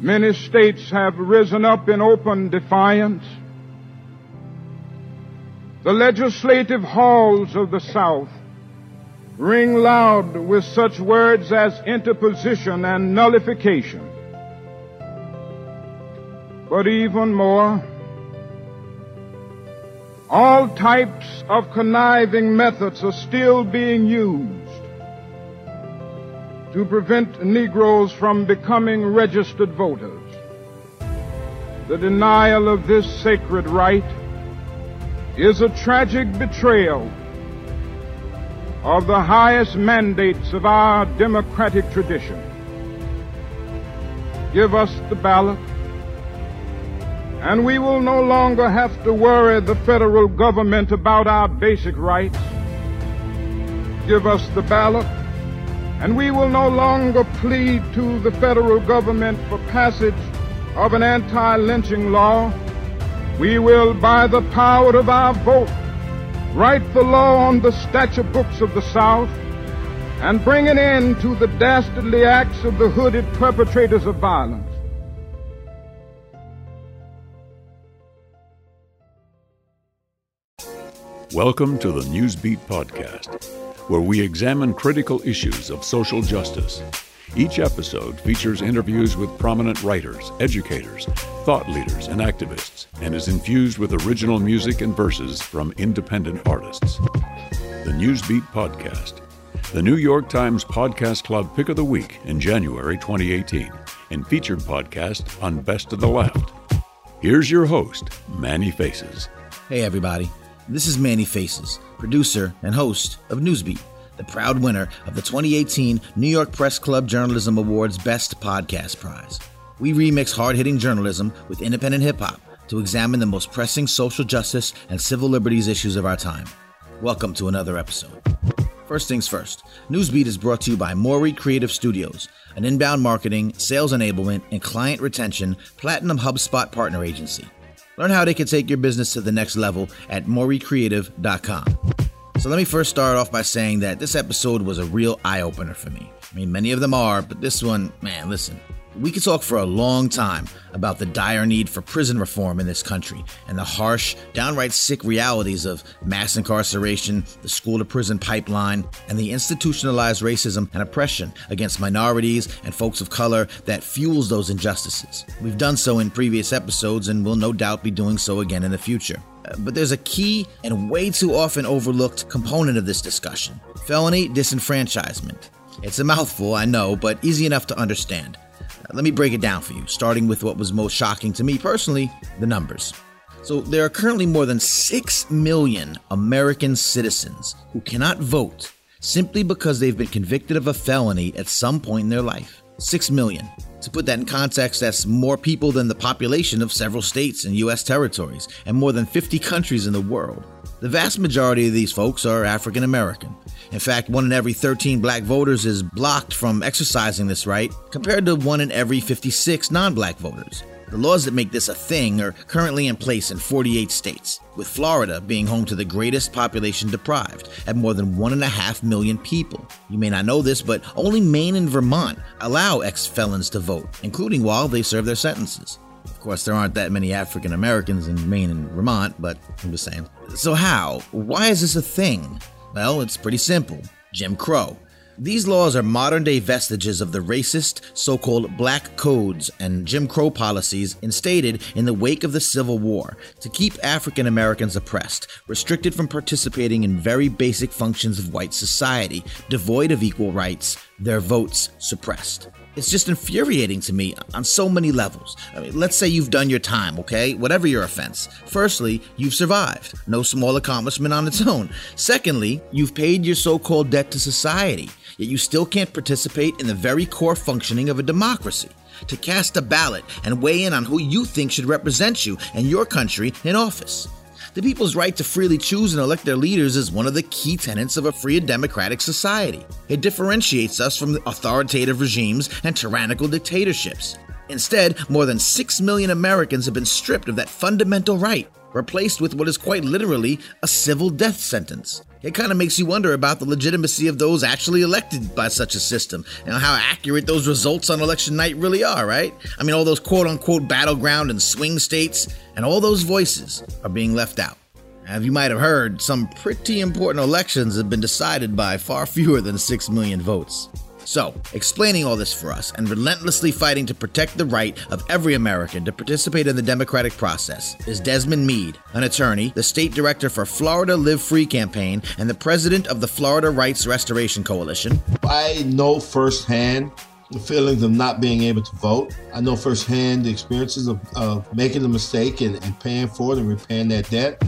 Many states have risen up in open defiance. The legislative halls of the South ring loud with such words as interposition and nullification. But even more, all types of conniving methods are still being used to prevent Negroes from becoming registered voters. The denial of this sacred right is a tragic betrayal of the highest mandates of our democratic tradition. Give us the ballot, and we will no longer have to worry the federal government about our basic rights. Give us the ballot, and we will no longer plead to the federal government for passage of an anti-lynching law. We will, by the power of our vote, write the law on the statute books of the South and bring an end to the dastardly acts of the hooded perpetrators of violence. Welcome to the Newsbeat Podcast, where we examine critical issues of social justice. Each episode features interviews with prominent writers, educators, thought leaders, and activists, and is infused with original music and verses from independent artists. The Newsbeat Podcast, the New York Times Podcast Club Pick of the Week in January 2018, and featured podcast on Best of the Left. Here's your host, Manny Faces. Hey, everybody. This is Manny Faces, producer and host of Newsbeat, the proud winner of the 2018 New York Press Club Journalism Awards Best Podcast Prize. We remix hard hitting journalism with independent hip hop to examine the most pressing social justice and civil liberties issues of our time. Welcome to another episode. First things first, Newsbeat is brought to you by Morey Creative Studios, an inbound marketing, sales enablement, and client retention platinum HubSpot partner agency. Learn how they can take your business to the next level at moreycreative.com. So let me first start off by saying that this episode was a real eye opener for me. I mean, many of them are, but this one, man, listen. We could talk for a long time about the dire need for prison reform in this country and the harsh, downright sick realities of mass incarceration, the school to prison pipeline, and the institutionalized racism and oppression against minorities and folks of color that fuels those injustices. We've done so in previous episodes and will no doubt be doing so again in the future. Uh, But there's a key and way too often overlooked component of this discussion felony disenfranchisement. It's a mouthful, I know, but easy enough to understand. Let me break it down for you, starting with what was most shocking to me personally the numbers. So, there are currently more than 6 million American citizens who cannot vote simply because they've been convicted of a felony at some point in their life. 6 million. To put that in context, that's more people than the population of several states and U.S. territories, and more than 50 countries in the world. The vast majority of these folks are African American. In fact, one in every 13 black voters is blocked from exercising this right, compared to one in every 56 non black voters. The laws that make this a thing are currently in place in 48 states, with Florida being home to the greatest population deprived, at more than 1.5 million people. You may not know this, but only Maine and Vermont allow ex felons to vote, including while they serve their sentences. Of course, there aren't that many African Americans in Maine and Vermont, but I'm just saying. So, how? Why is this a thing? Well, it's pretty simple Jim Crow. These laws are modern day vestiges of the racist, so called black codes and Jim Crow policies instated in the wake of the Civil War to keep African Americans oppressed, restricted from participating in very basic functions of white society, devoid of equal rights, their votes suppressed. It's just infuriating to me on so many levels. I mean, let's say you've done your time, okay? Whatever your offense. Firstly, you've survived. No small accomplishment on its own. Secondly, you've paid your so called debt to society, yet you still can't participate in the very core functioning of a democracy. To cast a ballot and weigh in on who you think should represent you and your country in office. The people's right to freely choose and elect their leaders is one of the key tenets of a free and democratic society. It differentiates us from authoritative regimes and tyrannical dictatorships. Instead, more than 6 million Americans have been stripped of that fundamental right, replaced with what is quite literally a civil death sentence. It kind of makes you wonder about the legitimacy of those actually elected by such a system and how accurate those results on election night really are, right? I mean, all those quote unquote battleground and swing states and all those voices are being left out. As you might have heard, some pretty important elections have been decided by far fewer than 6 million votes. So, explaining all this for us and relentlessly fighting to protect the right of every American to participate in the democratic process is Desmond Meade, an attorney, the state director for Florida Live Free campaign, and the president of the Florida Rights Restoration Coalition. I know firsthand the feelings of not being able to vote. I know firsthand the experiences of, of making a mistake and, and paying for it and repaying that debt.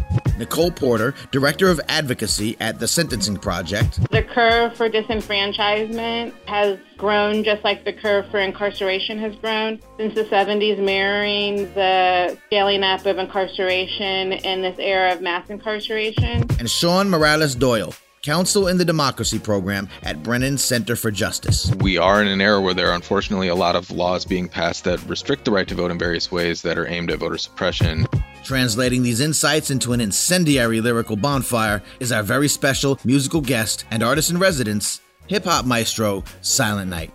Nicole Porter, Director of Advocacy at the Sentencing Project. The curve for disenfranchisement has grown just like the curve for incarceration has grown since the 70s, mirroring the scaling up of incarceration in this era of mass incarceration. And Sean Morales Doyle, Counsel in the Democracy Program at Brennan Center for Justice. We are in an era where there are unfortunately a lot of laws being passed that restrict the right to vote in various ways that are aimed at voter suppression. Translating these insights into an incendiary lyrical bonfire is our very special musical guest and artist in residence, hip hop maestro Silent Night.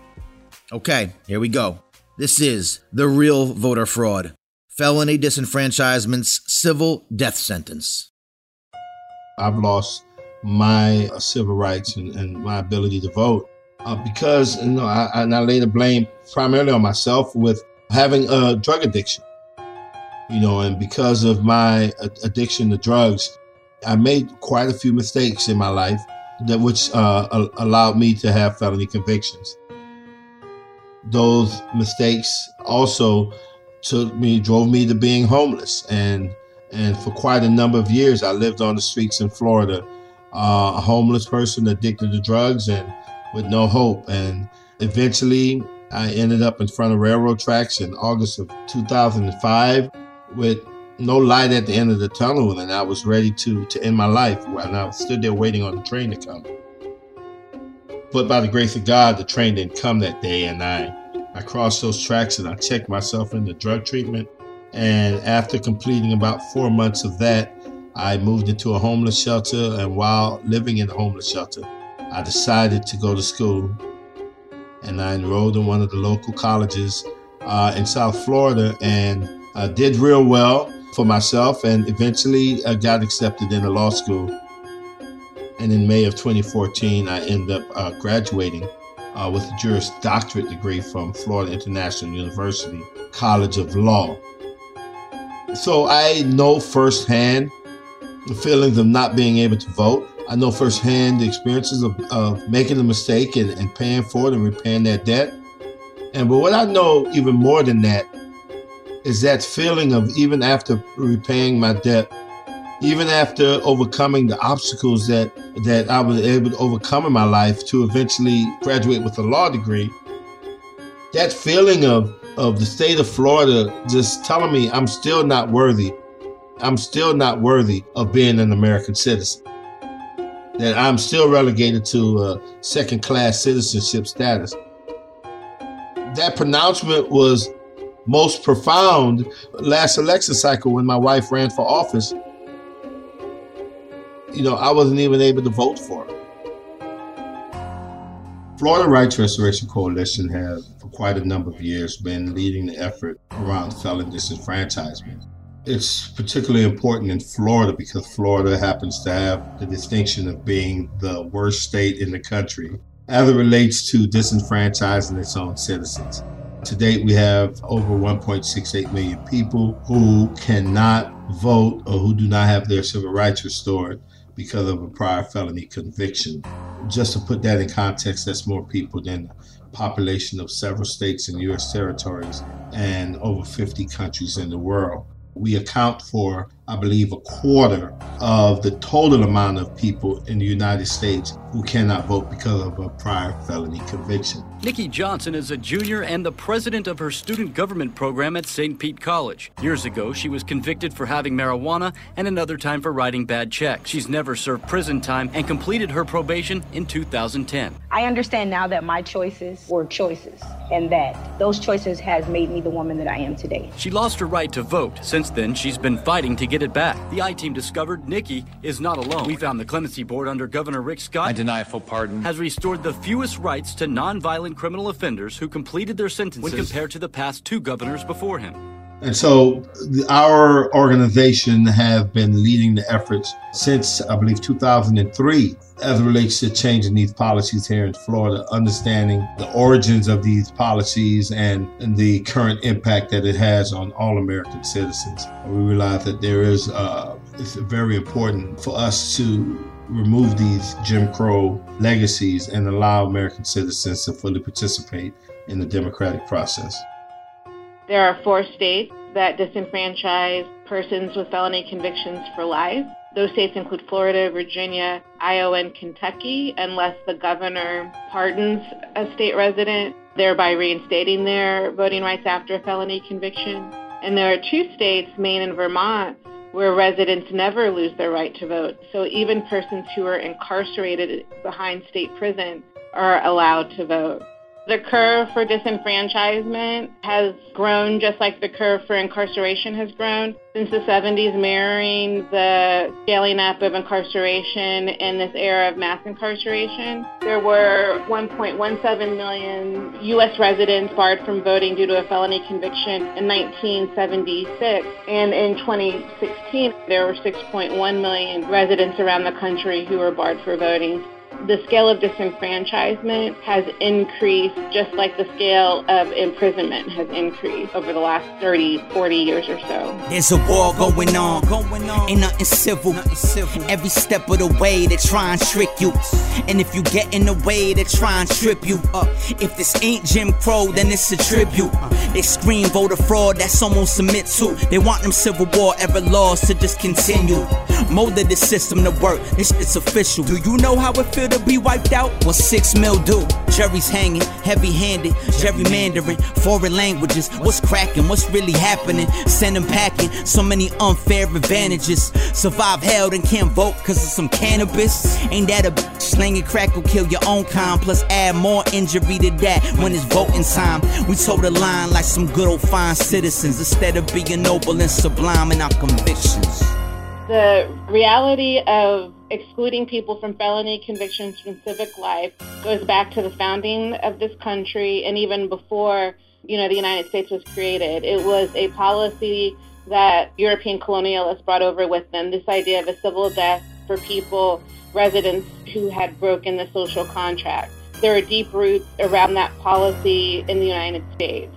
Okay, here we go. This is The Real Voter Fraud Felony Disenfranchisement's Civil Death Sentence. I've lost my civil rights and, and, my ability to vote uh, because you know I, and I lay the blame primarily on myself with having a drug addiction you know and because of my addiction to drugs I made quite a few mistakes in my life that which uh, allowed me to have felony convictions. Those mistakes also took me drove me to being homeless. And and for quite a number of years I lived on the streets in Florida uh, a homeless person addicted to drugs and with no hope. And eventually, I ended up in front of railroad tracks in August of 2005 with no light at the end of the tunnel, and I was ready to to end my life. And I stood there waiting on the train to come. But by the grace of God, the train didn't come that day, and I I crossed those tracks and I checked myself into drug treatment. And after completing about four months of that, I moved into a homeless shelter, and while living in a homeless shelter, I decided to go to school. And I enrolled in one of the local colleges uh, in South Florida and uh, did real well for myself and eventually uh, got accepted into law school. And in May of 2014, I ended up uh, graduating uh, with a Juris Doctorate degree from Florida International University College of Law. So I know firsthand the feelings of not being able to vote. I know firsthand the experiences of, of making a mistake and, and paying for it and repaying that debt. And but what I know even more than that is that feeling of even after repaying my debt, even after overcoming the obstacles that that I was able to overcome in my life to eventually graduate with a law degree, that feeling of of the state of Florida just telling me I'm still not worthy I'm still not worthy of being an American citizen. That I'm still relegated to uh, second class citizenship status. That pronouncement was most profound last election cycle when my wife ran for office. You know, I wasn't even able to vote for her. Florida Rights Restoration Coalition has, for quite a number of years, been leading the effort around felon disenfranchisement. It's particularly important in Florida because Florida happens to have the distinction of being the worst state in the country as it relates to disenfranchising its own citizens. To date, we have over 1.68 million people who cannot vote or who do not have their civil rights restored because of a prior felony conviction. Just to put that in context, that's more people than the population of several states and U.S. territories and over 50 countries in the world we account for, I believe, a quarter of the total amount of people in the United States who cannot vote because of a prior felony conviction. Nikki Johnson is a junior and the president of her student government program at St. Pete College. Years ago, she was convicted for having marijuana and another time for writing bad checks. She's never served prison time and completed her probation in 2010. I understand now that my choices were choices and that those choices has made me the woman that I am today. She lost her right to vote. Since then, she's been fighting to get get it back. The I team discovered Nikki is not alone. We found the clemency board under Governor Rick Scott. I deny full pardon. Has restored the fewest rights to nonviolent criminal offenders who completed their sentences when compared to the past two governors before him. And so our organization have been leading the efforts since, I believe, 2003 as it relates to changing these policies here in Florida, understanding the origins of these policies and, and the current impact that it has on all American citizens. We realize that there is, uh, it's very important for us to remove these Jim Crow legacies and allow American citizens to fully participate in the democratic process. There are four states that disenfranchise persons with felony convictions for life. Those states include Florida, Virginia, Iowa, and Kentucky, unless the governor pardons a state resident, thereby reinstating their voting rights after a felony conviction. And there are two states, Maine and Vermont, where residents never lose their right to vote. So even persons who are incarcerated behind state prison are allowed to vote. The curve for disenfranchisement has grown just like the curve for incarceration has grown since the 70s, mirroring the scaling up of incarceration in this era of mass incarceration. There were 1.17 million U.S. residents barred from voting due to a felony conviction in 1976, and in 2016, there were 6.1 million residents around the country who were barred for voting the scale of disenfranchisement has increased just like the scale of imprisonment has increased over the last 30, 40 years or so. There's a war going on, going on. ain't nothing civil. nothing civil. Every step of the way they try and trick you. And if you get in the way, they try and trip you up. If this ain't Jim Crow, then it's a tribute. Uh, they scream voter fraud, that's almost submit to. They want them Civil War era laws to just continue. Molded the system to work, this it's official. Do you know how it feels? To be wiped out? What six mil do? Jerry's hanging, heavy handed, gerrymandering, foreign languages. What's cracking? What's really happening? Send them packing, so many unfair advantages. Survive hell and can't vote cause of some cannabis. Ain't that a bitch? Slanging crack will kill your own kind, plus add more injury to that when it's voting time. We told the line like some good old fine citizens instead of being noble and sublime in our convictions. The reality of excluding people from felony convictions from civic life goes back to the founding of this country and even before, you know, the United States was created. It was a policy that European colonialists brought over with them, this idea of a civil death for people, residents who had broken the social contract. There are deep roots around that policy in the United States.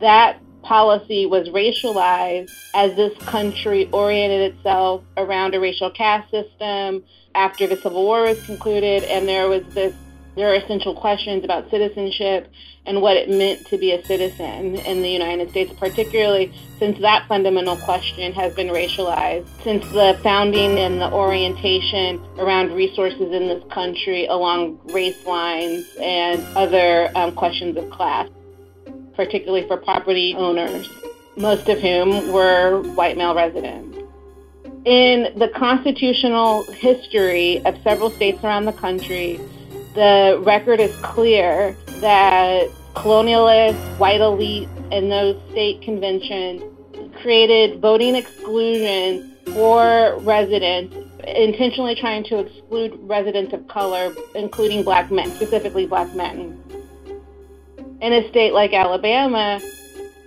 That policy was racialized as this country oriented itself around a racial caste system after the Civil War was concluded, and there was this there are essential questions about citizenship and what it meant to be a citizen in the United States, particularly since that fundamental question has been racialized since the founding and the orientation around resources in this country along race lines and other um, questions of class particularly for property owners, most of whom were white male residents. In the constitutional history of several states around the country, the record is clear that colonialists, white elites, and those state conventions created voting exclusions for residents, intentionally trying to exclude residents of color, including black men, specifically black men in a state like Alabama,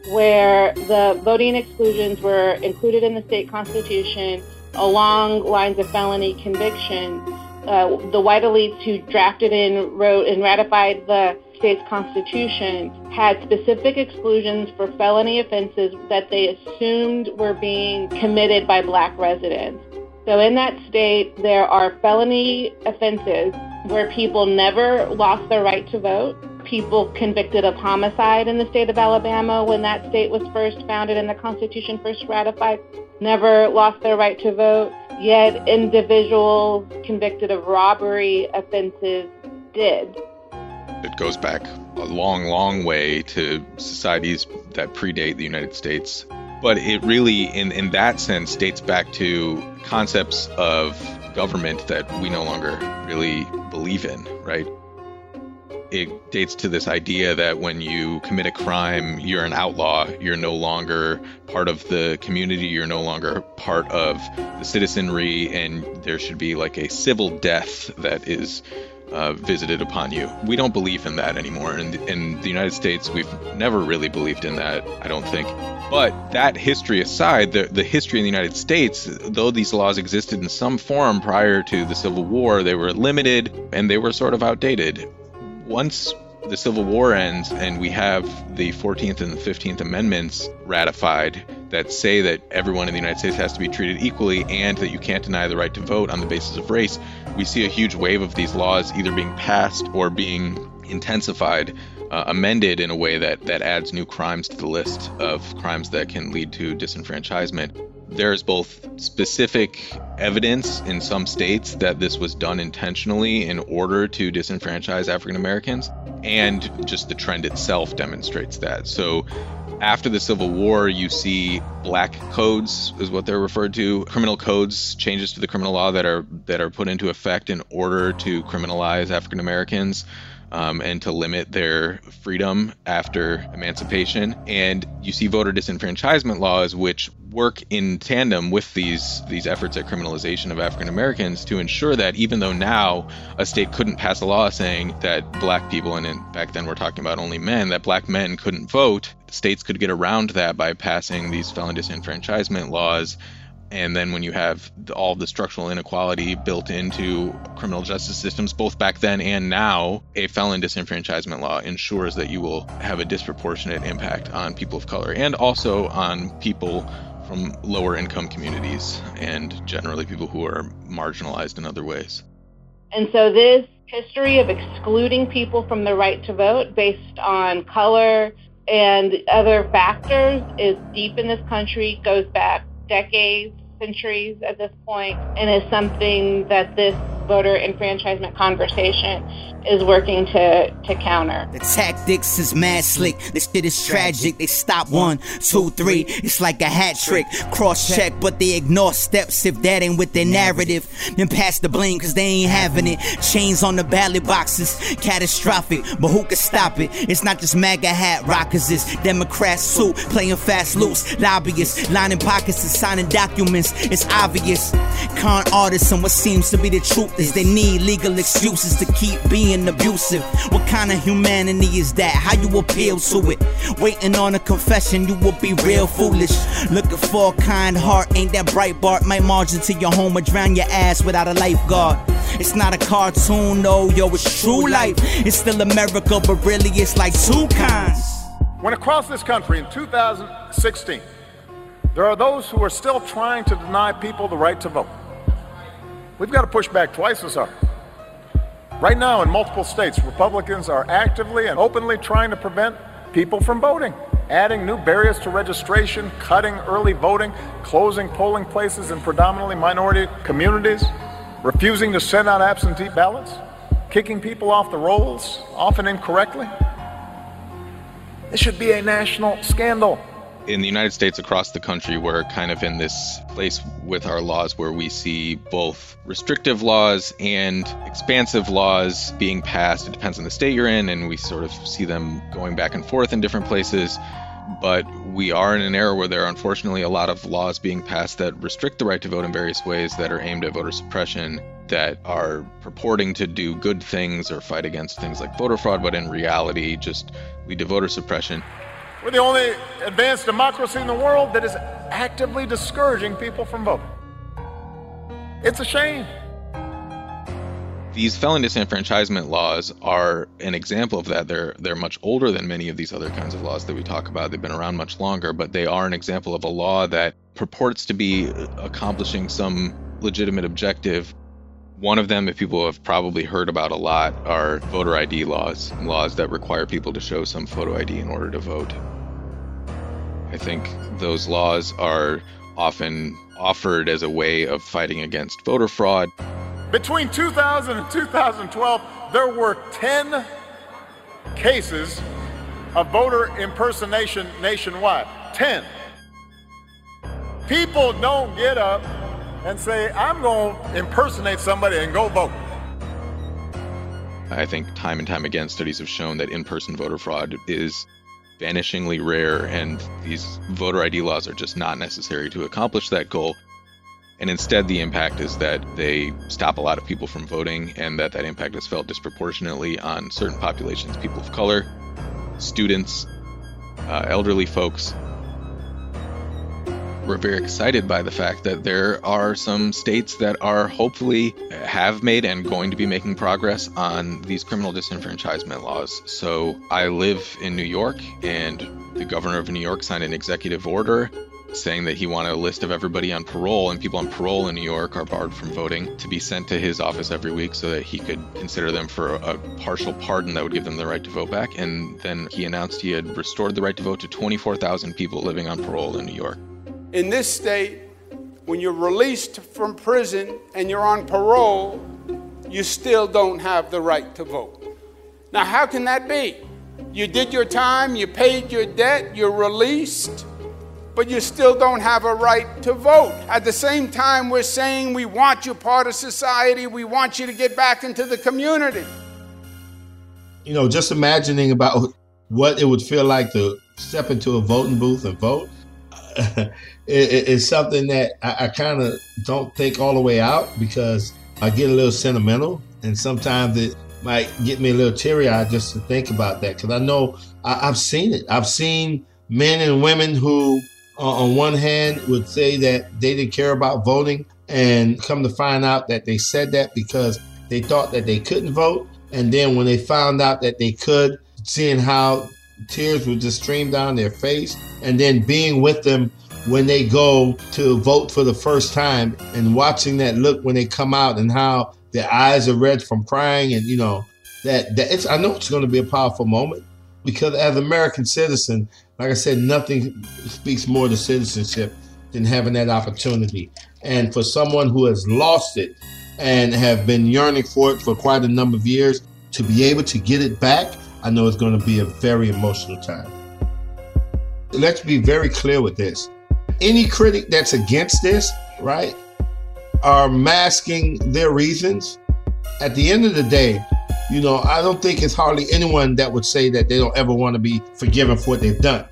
where the voting exclusions were included in the state constitution along lines of felony conviction, uh, the white elites who drafted and wrote and ratified the state's constitution had specific exclusions for felony offenses that they assumed were being committed by black residents. So in that state, there are felony offenses where people never lost their right to vote people convicted of homicide in the state of Alabama when that state was first founded and the Constitution first ratified never lost their right to vote, yet individuals convicted of robbery offenses did. It goes back a long, long way to societies that predate the United States. But it really, in, in that sense, dates back to concepts of government that we no longer really believe in, right? It dates to this idea that when you commit a crime, you're an outlaw. You're no longer part of the community. You're no longer part of the citizenry, and there should be like a civil death that is uh, visited upon you. We don't believe in that anymore. In, in the United States, we've never really believed in that, I don't think. But that history aside, the, the history in the United States, though these laws existed in some form prior to the Civil War, they were limited and they were sort of outdated. Once the Civil War ends and we have the 14th and the 15th Amendments ratified that say that everyone in the United States has to be treated equally and that you can't deny the right to vote on the basis of race, we see a huge wave of these laws either being passed or being intensified, uh, amended in a way that, that adds new crimes to the list of crimes that can lead to disenfranchisement. There's both specific evidence in some states that this was done intentionally in order to disenfranchise African Americans, and just the trend itself demonstrates that. So, after the Civil War, you see black codes, is what they're referred to, criminal codes, changes to the criminal law that are that are put into effect in order to criminalize African Americans um, and to limit their freedom after emancipation. And you see voter disenfranchisement laws, which work in tandem with these these efforts at criminalization of African Americans to ensure that even though now a state couldn't pass a law saying that black people and back then we're talking about only men that black men couldn't vote, states could get around that by passing these felon disenfranchisement laws and then when you have all the structural inequality built into criminal justice systems, both back then and now, a felon disenfranchisement law ensures that you will have a disproportionate impact on people of color and also on people from lower income communities and generally people who are marginalized in other ways. And so this history of excluding people from the right to vote based on color and other factors is deep in this country, goes back decades, centuries at this point, and is something that this voter enfranchisement conversation is working to, to counter. The tactics is mad slick. This shit is tragic. They stop one, two, three. It's like a hat trick. Cross check, but they ignore steps if that ain't with their narrative. Then pass the blame cause they ain't having it. Chains on the ballot boxes. Catastrophic, but who can stop it? It's not just MAGA hat rockers, it's Democrats suit playing fast loose. Lobbyists lining pockets and signing documents. It's obvious. Con artists and what seems to be the truth is they need legal excuses to keep being abusive. What kind of humanity is that? How you appeal to it? Waiting on a confession, you will be real foolish. Looking for a kind heart, ain't that Breitbart? Might march into your home or drown your ass without a lifeguard. It's not a cartoon, no, yo, it's true life. It's still America, but really it's like two kinds. When across this country in 2016, there are those who are still trying to deny people the right to vote. We've got to push back twice as hard. Right now, in multiple states, Republicans are actively and openly trying to prevent people from voting, adding new barriers to registration, cutting early voting, closing polling places in predominantly minority communities, refusing to send out absentee ballots, kicking people off the rolls, often incorrectly. This should be a national scandal in the United States, across the country, we're kind of in this place with our laws where we see both restrictive laws and expansive laws being passed. It depends on the state you're in, and we sort of see them going back and forth in different places. But we are in an era where there are unfortunately a lot of laws being passed that restrict the right to vote in various ways that are aimed at voter suppression, that are purporting to do good things or fight against things like voter fraud, but in reality just lead to voter suppression. We're the only advanced democracy in the world that is actively discouraging people from voting. It's a shame. These felon disenfranchisement laws are an example of that. They're they're much older than many of these other kinds of laws that we talk about. They've been around much longer, but they are an example of a law that purports to be accomplishing some legitimate objective. One of them, if people have probably heard about a lot, are voter ID laws, laws that require people to show some photo ID in order to vote. I think those laws are often offered as a way of fighting against voter fraud. Between 2000 and 2012, there were 10 cases of voter impersonation nationwide. 10. People don't get up and say, I'm going to impersonate somebody and go vote. I think time and time again, studies have shown that in person voter fraud is vanishingly rare, and these voter ID laws are just not necessary to accomplish that goal. And instead, the impact is that they stop a lot of people from voting, and that that impact is felt disproportionately on certain populations people of color, students, uh, elderly folks, we're very excited by the fact that there are some states that are hopefully have made and going to be making progress on these criminal disenfranchisement laws. So I live in New York, and the governor of New York signed an executive order saying that he wanted a list of everybody on parole and people on parole in New York are barred from voting to be sent to his office every week so that he could consider them for a partial pardon that would give them the right to vote back. And then he announced he had restored the right to vote to 24,000 people living on parole in New York in this state, when you're released from prison and you're on parole, you still don't have the right to vote. Now, how can that be? You did your time, you paid your debt, you're released, but you still don't have a right to vote. At the same time, we're saying we want you part of society, we want you to get back into the community. You know, just imagining about what it would feel like to step into a voting booth and vote. it, it's something that I, I kind of don't think all the way out because I get a little sentimental, and sometimes it might get me a little teary eyed just to think about that because I know I, have seen it. I've seen men and women who, uh, on one hand, would say that they didn't care about voting, and come to find out that they said that because they thought that they couldn't vote, and then when they found out that they could, seeing how tears would just stream down their face, and then being with them when they go to vote for the first time and watching that look when they come out and how their eyes are red from crying and you know that that it's I know it's going to be a powerful moment because as American citizen, like I said, nothing speaks more to citizenship than having that opportunity. And for someone who has lost it and have been yearning for it for quite a number of years, to be able to get it back, I know it's going to be a very emotional time. Let's be very clear with this any critic that's against this, right, are masking their reasons. At the end of the day, you know, I don't think it's hardly anyone that would say that they don't ever want to be forgiven for what they've done.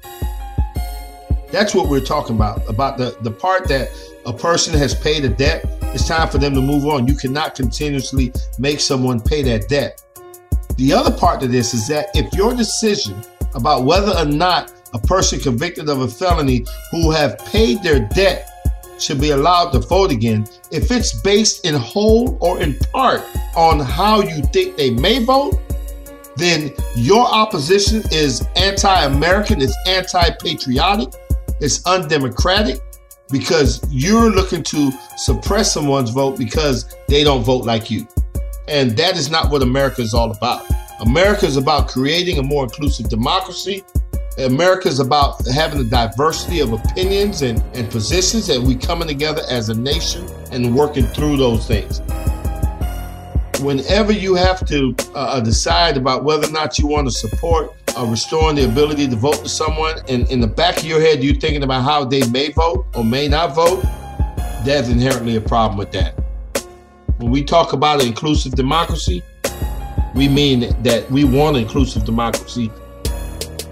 That's what we're talking about, about the, the part that a person has paid a debt. It's time for them to move on. You cannot continuously make someone pay that debt. The other part of this is that if your decision about whether or not a person convicted of a felony who have paid their debt should be allowed to vote again if it's based in whole or in part on how you think they may vote then your opposition is anti-american it's anti-patriotic it's undemocratic because you're looking to suppress someone's vote because they don't vote like you and that is not what america is all about america is about creating a more inclusive democracy America is about having a diversity of opinions and, and positions, and we coming together as a nation and working through those things. Whenever you have to uh, uh decide about whether or not you want to support uh, restoring the ability to vote to someone, and in the back of your head, you're thinking about how they may vote or may not vote, there's inherently a problem with that. When we talk about inclusive democracy, we mean that we want inclusive democracy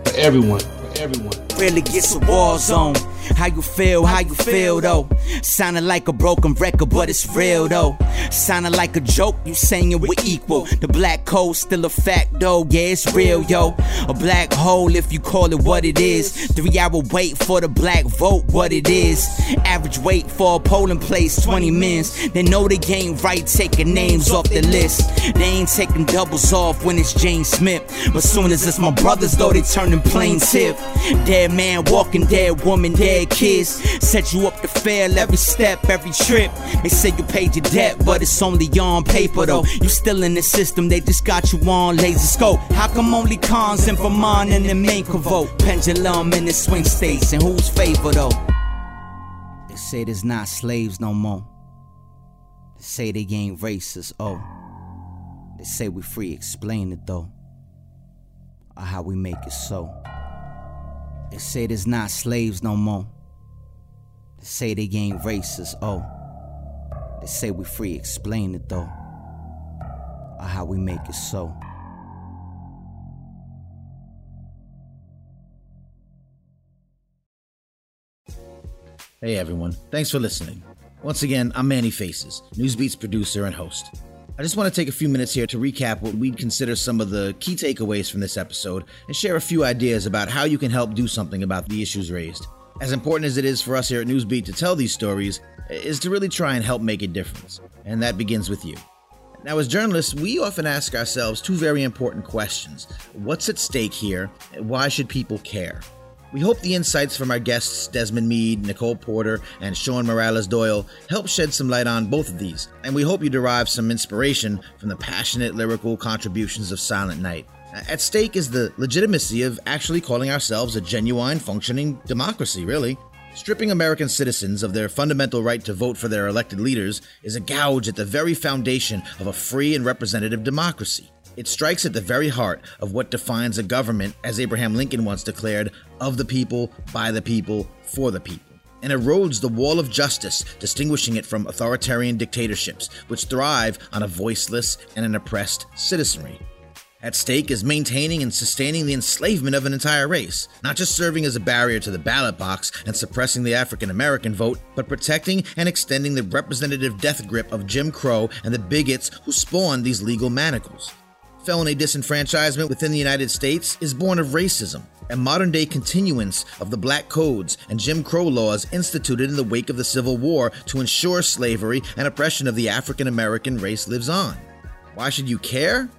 for everyone. For everyone. Really gets a war zone. How you feel, how you feel though. Sounding like a broken record, but it's real though. Sounding like a joke, you saying we're equal. The black hole still a fact though, yeah, it's real, yo. A black hole if you call it what it is. Three hour wait for the black vote, what it is. Average wait for a polling place, 20 minutes. They know they ain't right taking names off the list. They ain't taking doubles off when it's James Smith. But soon as it's my brothers though, they turning plain tip. Dead man walking, dead woman, dead dead kids. Set you up to fail every step, every trip. They say you paid your debt, but it's only on paper though. You still in the system, they just got you on laser scope. How come only cons in Vermont and the Maine can vote? Pendulum in the swing states, and whose favor though? They say there's not slaves no more. They say they ain't racist, oh. They say we free, explain it though. Or how we make it so. They say there's not slaves no more. They say they ain't racist, oh. They say we free, explain it though. or how we make it so. Hey everyone, thanks for listening. Once again, I'm Manny Faces, Newsbeat's producer and host. I just want to take a few minutes here to recap what we'd consider some of the key takeaways from this episode and share a few ideas about how you can help do something about the issues raised. As important as it is for us here at Newsbeat to tell these stories, is to really try and help make a difference. And that begins with you. Now, as journalists, we often ask ourselves two very important questions What's at stake here? Why should people care? We hope the insights from our guests, Desmond Meade, Nicole Porter, and Sean Morales Doyle, help shed some light on both of these, and we hope you derive some inspiration from the passionate lyrical contributions of Silent Night. At stake is the legitimacy of actually calling ourselves a genuine, functioning democracy, really. Stripping American citizens of their fundamental right to vote for their elected leaders is a gouge at the very foundation of a free and representative democracy. It strikes at the very heart of what defines a government, as Abraham Lincoln once declared, of the people, by the people, for the people, and erodes the wall of justice, distinguishing it from authoritarian dictatorships, which thrive on a voiceless and an oppressed citizenry. At stake is maintaining and sustaining the enslavement of an entire race, not just serving as a barrier to the ballot box and suppressing the African American vote, but protecting and extending the representative death grip of Jim Crow and the bigots who spawned these legal manacles. Felony disenfranchisement within the United States is born of racism, a modern day continuance of the black codes and Jim Crow laws instituted in the wake of the Civil War to ensure slavery and oppression of the African American race lives on. Why should you care?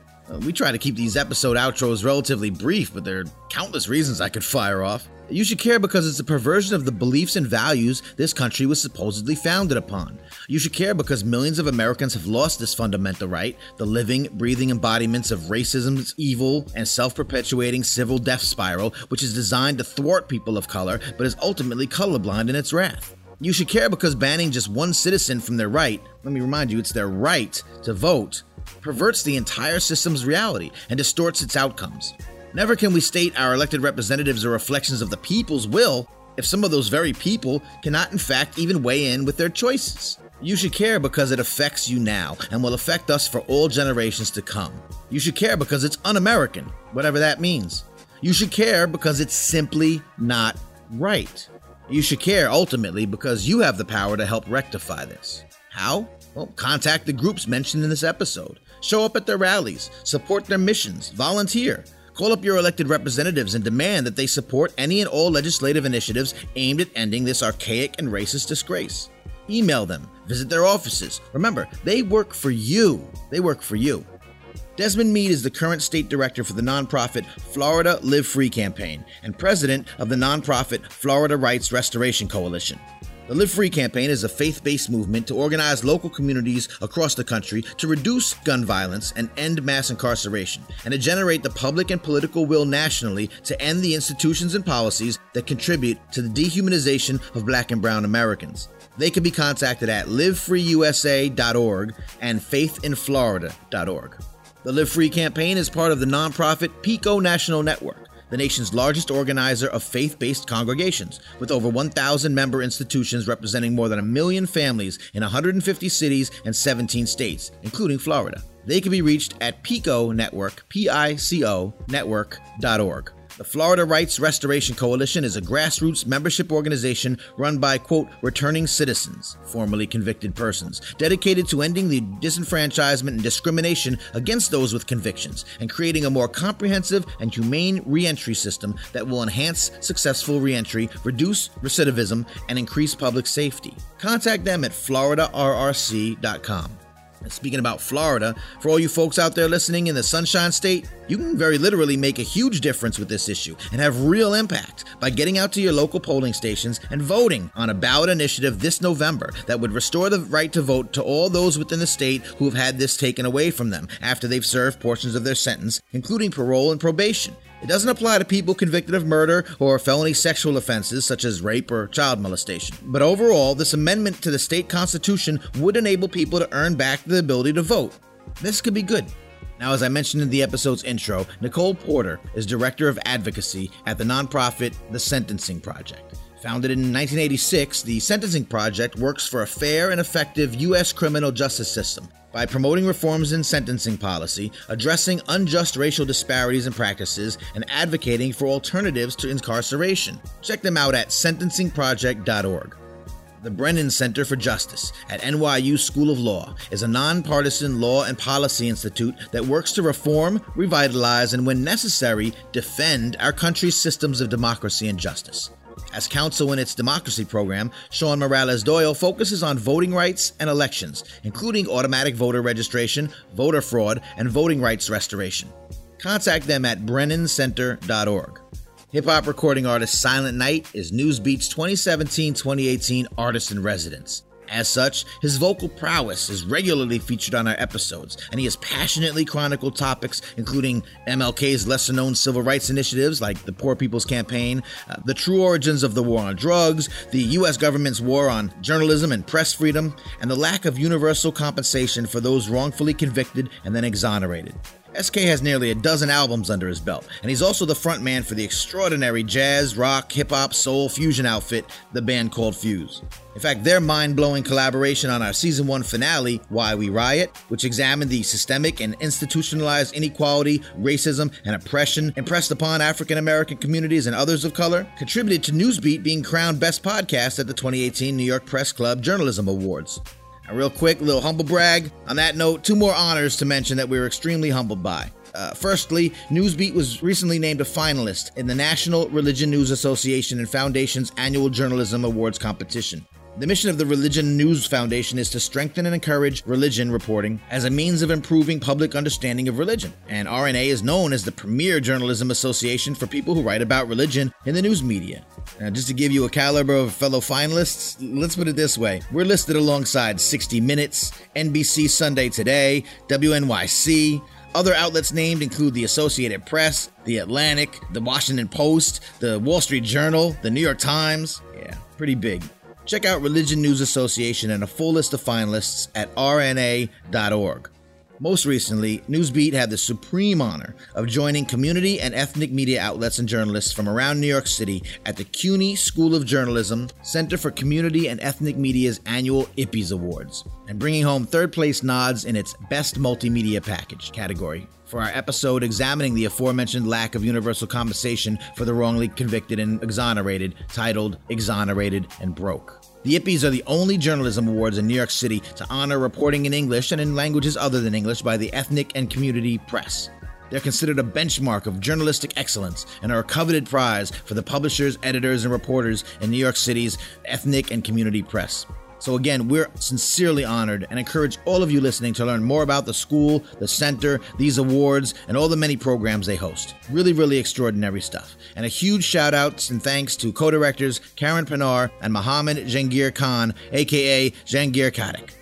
We try to keep these episode outros relatively brief, but there are countless reasons I could fire off. You should care because it's a perversion of the beliefs and values this country was supposedly founded upon. You should care because millions of Americans have lost this fundamental right, the living, breathing embodiments of racism's evil and self perpetuating civil death spiral, which is designed to thwart people of color but is ultimately colorblind in its wrath. You should care because banning just one citizen from their right, let me remind you, it's their right to vote, perverts the entire system's reality and distorts its outcomes. Never can we state our elected representatives are reflections of the people's will if some of those very people cannot, in fact, even weigh in with their choices. You should care because it affects you now and will affect us for all generations to come. You should care because it's un American, whatever that means. You should care because it's simply not right. You should care ultimately because you have the power to help rectify this. How? Well, contact the groups mentioned in this episode. Show up at their rallies, support their missions, volunteer, Call up your elected representatives and demand that they support any and all legislative initiatives aimed at ending this archaic and racist disgrace. Email them, visit their offices. Remember, they work for you. They work for you. Desmond Meade is the current state director for the nonprofit Florida Live Free campaign and president of the nonprofit Florida Rights Restoration Coalition. The Live Free campaign is a faith based movement to organize local communities across the country to reduce gun violence and end mass incarceration, and to generate the public and political will nationally to end the institutions and policies that contribute to the dehumanization of black and brown Americans. They can be contacted at livefreeusa.org and faithinflorida.org. The Live Free campaign is part of the nonprofit PICO National Network the nation's largest organizer of faith based congregations, with over 1,000 member institutions representing more than a million families in 150 cities and 17 states, including Florida. They can be reached at PICO Network, P I C O network.org. The Florida Rights Restoration Coalition is a grassroots membership organization run by, quote, returning citizens, formerly convicted persons, dedicated to ending the disenfranchisement and discrimination against those with convictions and creating a more comprehensive and humane reentry system that will enhance successful reentry, reduce recidivism, and increase public safety. Contact them at floridarrc.com. Speaking about Florida, for all you folks out there listening in the Sunshine State, you can very literally make a huge difference with this issue and have real impact by getting out to your local polling stations and voting on a ballot initiative this November that would restore the right to vote to all those within the state who have had this taken away from them after they've served portions of their sentence, including parole and probation. It doesn't apply to people convicted of murder or felony sexual offenses such as rape or child molestation. But overall, this amendment to the state constitution would enable people to earn back the ability to vote. This could be good. Now, as I mentioned in the episode's intro, Nicole Porter is Director of Advocacy at the nonprofit The Sentencing Project. Founded in 1986, the Sentencing Project works for a fair and effective U.S. criminal justice system by promoting reforms in sentencing policy, addressing unjust racial disparities and practices, and advocating for alternatives to incarceration. Check them out at sentencingproject.org. The Brennan Center for Justice at NYU School of Law is a nonpartisan law and policy institute that works to reform, revitalize, and when necessary, defend our country's systems of democracy and justice. As counsel in its democracy program, Sean Morales Doyle focuses on voting rights and elections, including automatic voter registration, voter fraud, and voting rights restoration. Contact them at brennancenter.org. Hip hop recording artist Silent Knight is Newsbeat's 2017 2018 Artist in Residence. As such, his vocal prowess is regularly featured on our episodes, and he has passionately chronicled topics including MLK's lesser known civil rights initiatives like the Poor People's Campaign, uh, the true origins of the war on drugs, the U.S. government's war on journalism and press freedom, and the lack of universal compensation for those wrongfully convicted and then exonerated. SK has nearly a dozen albums under his belt, and he's also the frontman for the extraordinary jazz, rock, hip hop, soul fusion outfit, the band called Fuse. In fact, their mind blowing collaboration on our season one finale, Why We Riot, which examined the systemic and institutionalized inequality, racism, and oppression impressed upon African American communities and others of color, contributed to Newsbeat being crowned Best Podcast at the 2018 New York Press Club Journalism Awards. A real quick little humble brag. On that note, two more honors to mention that we were extremely humbled by. Uh, firstly, Newsbeat was recently named a finalist in the National Religion News Association and Foundation's annual Journalism Awards competition. The mission of the Religion News Foundation is to strengthen and encourage religion reporting as a means of improving public understanding of religion. And RNA is known as the premier journalism association for people who write about religion in the news media. Now, just to give you a caliber of fellow finalists, let's put it this way. We're listed alongside 60 Minutes, NBC Sunday Today, WNYC, other outlets named include the Associated Press, The Atlantic, The Washington Post, The Wall Street Journal, The New York Times. Yeah, pretty big. Check out Religion News Association and a full list of finalists at rna.org. Most recently, Newsbeat had the supreme honor of joining community and ethnic media outlets and journalists from around New York City at the CUNY School of Journalism Center for Community and Ethnic Media's annual IPPIES Awards, and bringing home third place nods in its Best Multimedia Package category for our episode examining the aforementioned lack of universal compensation for the wrongly convicted and exonerated, titled Exonerated and Broke. The IPPIES are the only journalism awards in New York City to honor reporting in English and in languages other than English by the ethnic and community press. They're considered a benchmark of journalistic excellence and are a coveted prize for the publishers, editors, and reporters in New York City's ethnic and community press. So, again, we're sincerely honored and encourage all of you listening to learn more about the school, the center, these awards, and all the many programs they host. Really, really extraordinary stuff. And a huge shout outs and thanks to co directors Karen Pennar and Mohammed Jangir Khan, aka Jehangir Khattak.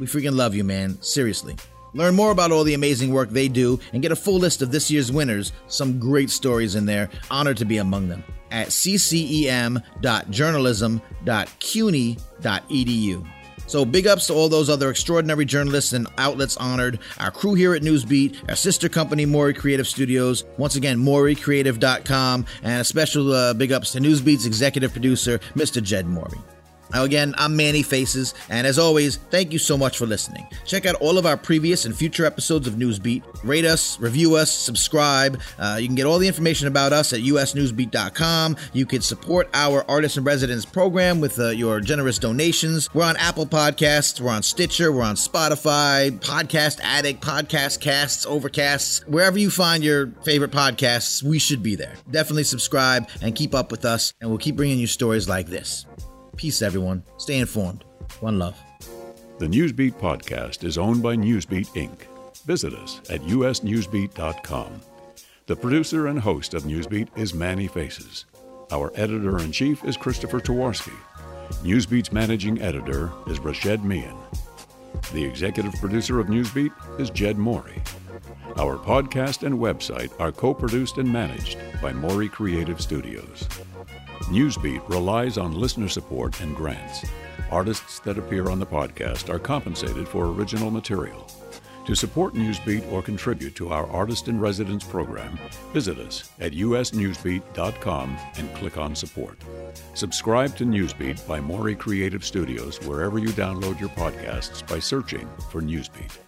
We freaking love you, man. Seriously. Learn more about all the amazing work they do and get a full list of this year's winners. Some great stories in there. Honored to be among them at ccem.journalism.cuny.edu. So big ups to all those other extraordinary journalists and outlets honored, our crew here at Newsbeat, our sister company Morey Creative Studios, once again MoreyCreative.com, and a special uh, big ups to Newsbeat's executive producer, Mr. Jed Morey. Now, again, I'm Manny Faces, and as always, thank you so much for listening. Check out all of our previous and future episodes of Newsbeat. Rate us, review us, subscribe. Uh, you can get all the information about us at usnewsbeat.com. You can support our Artists in Residence program with uh, your generous donations. We're on Apple Podcasts, we're on Stitcher, we're on Spotify, Podcast Addict, Pocket Casts, Overcasts. Wherever you find your favorite podcasts, we should be there. Definitely subscribe and keep up with us, and we'll keep bringing you stories like this. Peace, everyone. Stay informed. One love. The Newsbeat podcast is owned by Newsbeat Inc. Visit us at usnewsbeat.com. The producer and host of Newsbeat is Manny Faces. Our editor in chief is Christopher Twarowski. Newsbeat's managing editor is Rashed Mian. The executive producer of Newsbeat is Jed Morey. Our podcast and website are co produced and managed by Morey Creative Studios. Newsbeat relies on listener support and grants. Artists that appear on the podcast are compensated for original material. To support Newsbeat or contribute to our Artist in Residence program, visit us at usnewsbeat.com and click on support. Subscribe to Newsbeat by Morey Creative Studios wherever you download your podcasts by searching for Newsbeat.